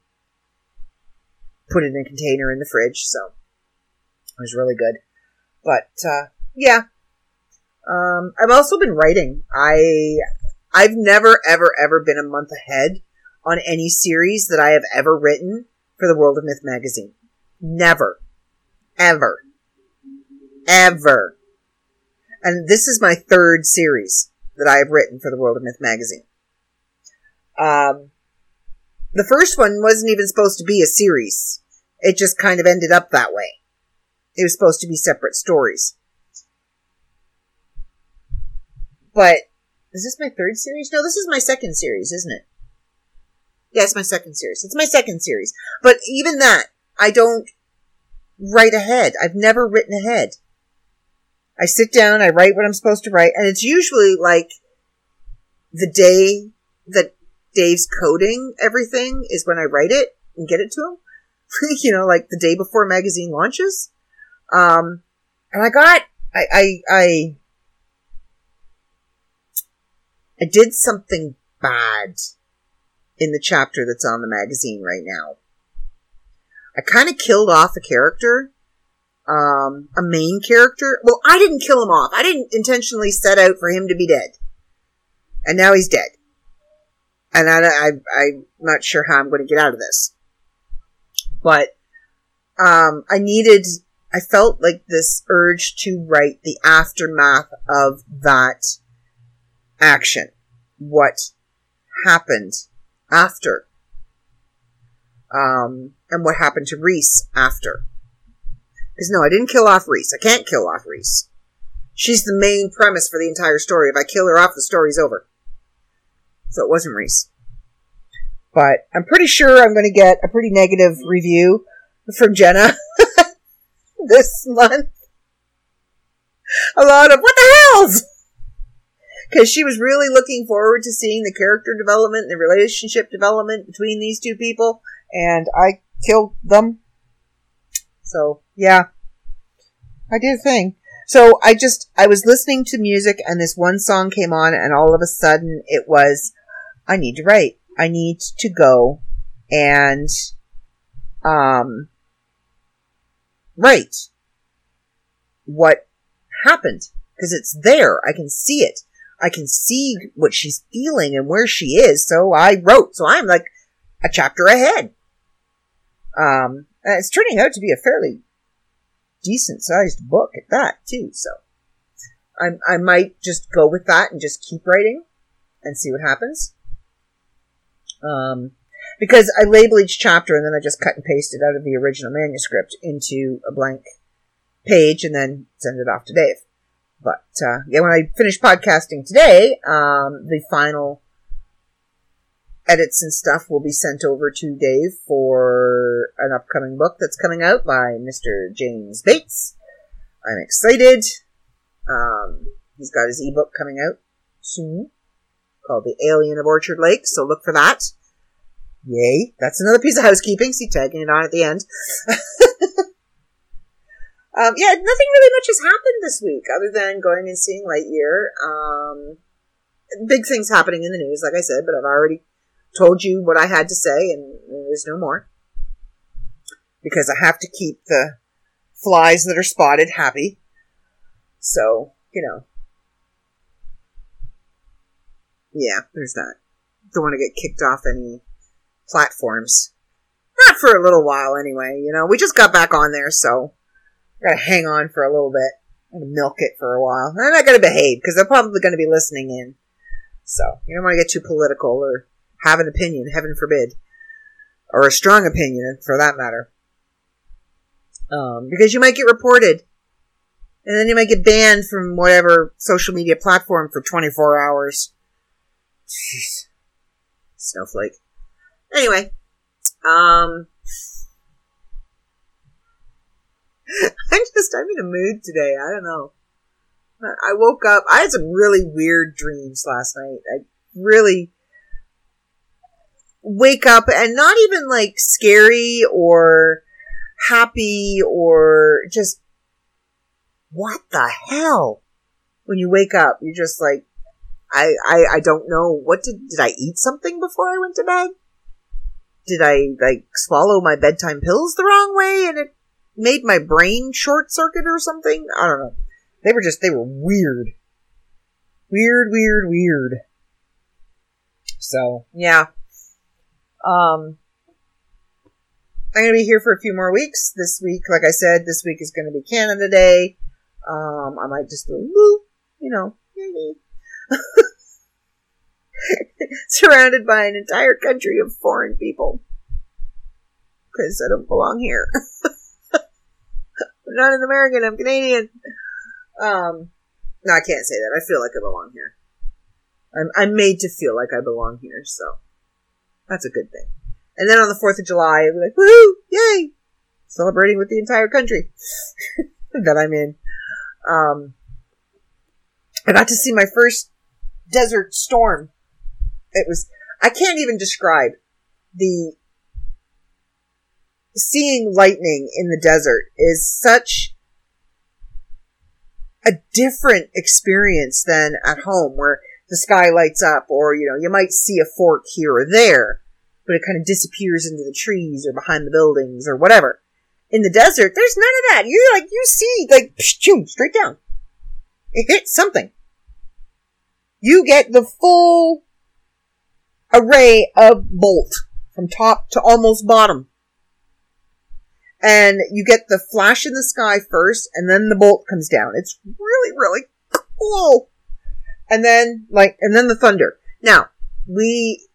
put it in a container in the fridge. So, it was really good. But, uh, yeah. Um, I've also been writing. I, I've never, ever, ever been a month ahead on any series that I have ever written for the World of Myth magazine. Never. Ever. Ever. And this is my third series that I have written for the World of Myth magazine. Um, the first one wasn't even supposed to be a series. It just kind of ended up that way. It was supposed to be separate stories. But is this my third series? No, this is my second series, isn't it? Yeah, it's my second series. It's my second series. But even that, I don't write ahead. I've never written ahead. I sit down, I write what I'm supposed to write, and it's usually like the day that Dave's coding everything is when I write it and get it to him. *laughs* you know, like the day before magazine launches. Um, and I got, I, I, I, I did something bad in the chapter that's on the magazine right now. I kind of killed off a character, um, a main character. Well, I didn't kill him off. I didn't intentionally set out for him to be dead. And now he's dead. And I, I, I'm not sure how I'm going to get out of this. But, um, I needed, I felt like this urge to write the aftermath of that action. What happened after. Um, and what happened to Reese after. Because no, I didn't kill off Reese. I can't kill off Reese. She's the main premise for the entire story. If I kill her off, the story's over. So it wasn't Reese. But I'm pretty sure I'm going to get a pretty negative review from Jenna *laughs* this month. A lot of what the hell's *laughs* because she was really looking forward to seeing the character development and the relationship development between these two people, and I killed them. So yeah, I did a thing. So I just I was listening to music, and this one song came on, and all of a sudden it was, I need to write. I need to go and um write what happened because it's there. I can see it. I can see what she's feeling and where she is. So I wrote. So I'm like a chapter ahead. Um, it's turning out to be a fairly decent sized book at that too. So I, I might just go with that and just keep writing and see what happens. Um, because I label each chapter and then I just cut and paste it out of the original manuscript into a blank page and then send it off to Dave. But uh, yeah, when I finish podcasting today, um, the final edits and stuff will be sent over to Dave for an upcoming book that's coming out by Mr. James Bates. I'm excited. Um, he's got his ebook coming out soon called The Alien of Orchard Lake, so look for that. Yay. That's another piece of housekeeping. See, tagging it on at the end. *laughs* Um, yeah, nothing really much has happened this week other than going and seeing Lightyear. Um, big things happening in the news, like I said, but I've already told you what I had to say, and there's no more. Because I have to keep the flies that are spotted happy. So, you know. Yeah, there's that. Don't want to get kicked off any platforms. Not for a little while, anyway. You know, we just got back on there, so gotta hang on for a little bit. Gonna milk it for a while. And not gonna behave because they're probably gonna be listening in. So you don't want to get too political or have an opinion, heaven forbid, or a strong opinion for that matter. Um, because you might get reported, and then you might get banned from whatever social media platform for 24 hours. Jeez. Snowflake. Anyway, um, *laughs* I'm just, I'm in a mood today. I don't know. I woke up, I had some really weird dreams last night. I really wake up and not even like scary or happy or just, what the hell? When you wake up, you're just like, I, I, I don't know. What did, did I eat something before I went to bed? Did I, like, swallow my bedtime pills the wrong way and it made my brain short circuit or something. I don't know. They were just, they were weird. Weird, weird, weird. So, yeah. Um, I'm going to be here for a few more weeks. This week, like I said, this week is going to be Canada Day. Um, I might just do a you know, *laughs* surrounded by an entire country of foreign people. Because I don't belong here. I'm *laughs* not an American. I'm Canadian. Um, no, I can't say that. I feel like I belong here. I'm, I'm made to feel like I belong here, so that's a good thing. And then on the 4th of July, I'll be like, woohoo! Yay! Celebrating with the entire country *laughs* that I'm in. Um, I got to see my first desert storm. It was, I can't even describe the seeing lightning in the desert is such a different experience than at home where the sky lights up or, you know, you might see a fork here or there, but it kind of disappears into the trees or behind the buildings or whatever. In the desert, there's none of that. You're like, you see, like, psh, straight down. It hits something. you get the full array of bolt from top to almost bottom. And you get the flash in the sky first, and then the bolt comes down. It's really, really cool. And then, like, and then the thunder. Now, we,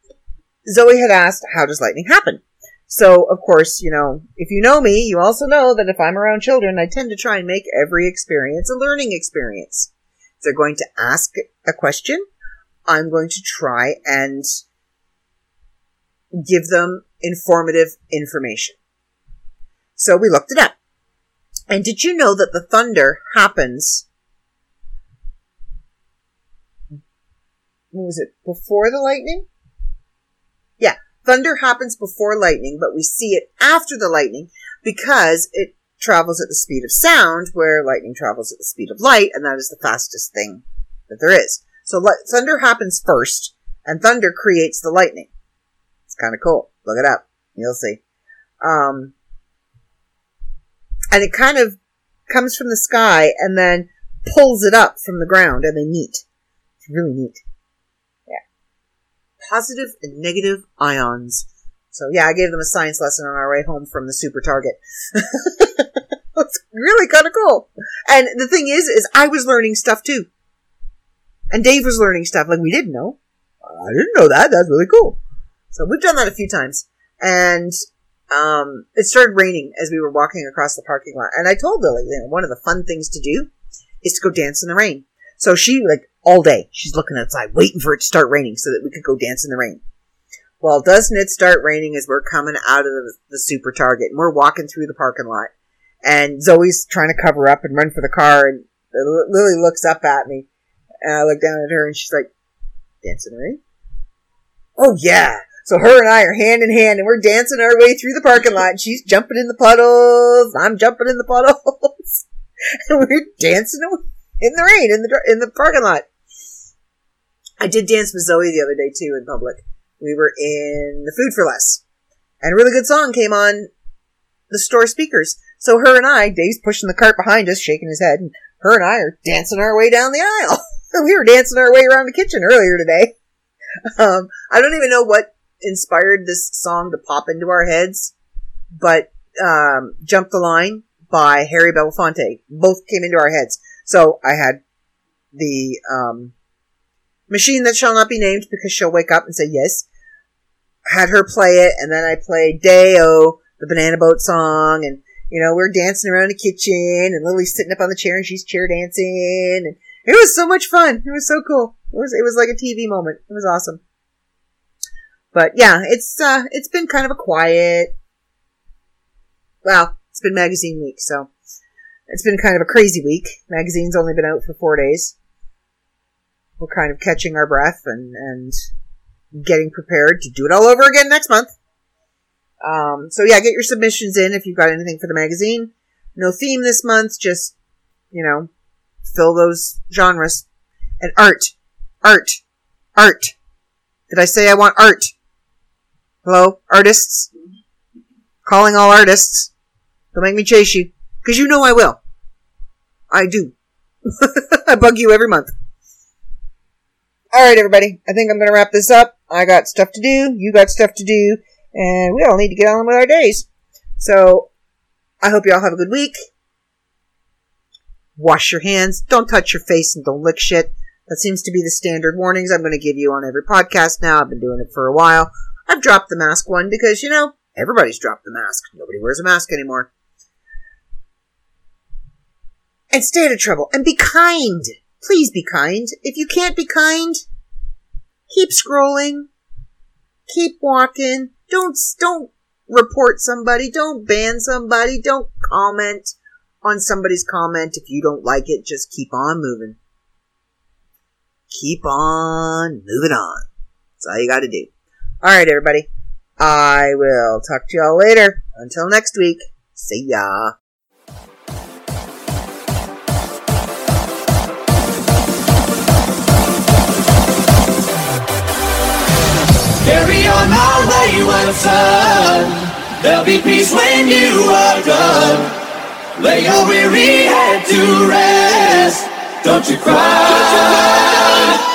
Zoe had asked, how does lightning happen? So, of course, you know, if you know me, you also know that if I'm around children, I tend to try and make every experience a learning experience. If they're going to ask a question, I'm going to try and give them informative information. So we looked it up. And did you know that the thunder happens was it, before the lightning? Yeah, thunder happens before lightning, but we see it after the lightning because it travels at the speed of sound, where lightning travels at the speed of light, and that is the fastest thing that there is. So thunder happens first, and thunder creates the lightning. It's kind of cool. Look it up. You'll see. Um, and it kind of comes from the sky and then pulls it up from the ground, and they meet. It's really neat positive and negative ions. So yeah, I gave them a science lesson on our way home from the super target. *laughs* it's really kind of cool. And the thing is, is I was learning stuff too. And Dave was learning stuff like we didn't know. I didn't know that. That's really cool. So we've done that a few times. And um, it started raining as we were walking across the parking lot. And I told Lily, you know, one of the fun things to do is to go dance in the rain. So she like all day. She's looking outside, waiting for it to start raining so that we could go dance in the rain. Well, doesn't it start raining as we're coming out of the, the super target and we're walking through the parking lot and Zoe's trying to cover up and run for the car and Lily looks up at me and I look down at her and she's like, dancing in the rain? Oh yeah. So her and I are hand in hand and we're dancing our way through the parking lot and she's jumping in the puddles. I'm jumping in the puddles. *laughs* and we're dancing in the rain in the, in the parking lot. I did dance with Zoe the other day too in public. We were in the Food for Less, and a really good song came on the store speakers. So her and I, Dave's pushing the cart behind us, shaking his head, and her and I are dancing our way down the aisle. *laughs* we were dancing our way around the kitchen earlier today. Um, I don't even know what inspired this song to pop into our heads, but um, "Jump the Line" by Harry Belafonte both came into our heads. So I had the um, Machine that shall not be named because she'll wake up and say yes. Had her play it, and then I played Day-O, the Banana Boat song, and you know we're dancing around the kitchen, and Lily's sitting up on the chair and she's chair dancing, and it was so much fun. It was so cool. It was it was like a TV moment. It was awesome. But yeah, it's uh it's been kind of a quiet. Well, it's been magazine week, so it's been kind of a crazy week. Magazine's only been out for four days we're kind of catching our breath and, and getting prepared to do it all over again next month. Um, so yeah, get your submissions in if you've got anything for the magazine. No theme this month, just, you know, fill those genres. And art. Art. Art. Did I say I want art? Hello, artists? Calling all artists. Don't make me chase you. Cause you know I will. I do. *laughs* I bug you every month. All right, everybody. I think I'm going to wrap this up. I got stuff to do. You got stuff to do. And we all need to get on with our days. So I hope you all have a good week. Wash your hands. Don't touch your face and don't lick shit. That seems to be the standard warnings I'm going to give you on every podcast now. I've been doing it for a while. I've dropped the mask one because, you know, everybody's dropped the mask. Nobody wears a mask anymore. And stay out of trouble. And be kind. Please be kind. If you can't be kind, keep scrolling. Keep walking. Don't, don't report somebody. Don't ban somebody. Don't comment on somebody's comment. If you don't like it, just keep on moving. Keep on moving on. That's all you gotta do. Alright, everybody. I will talk to y'all later. Until next week. See ya. On my wayward son. There'll be peace when you are done. Lay your weary head to rest. Don't you cry.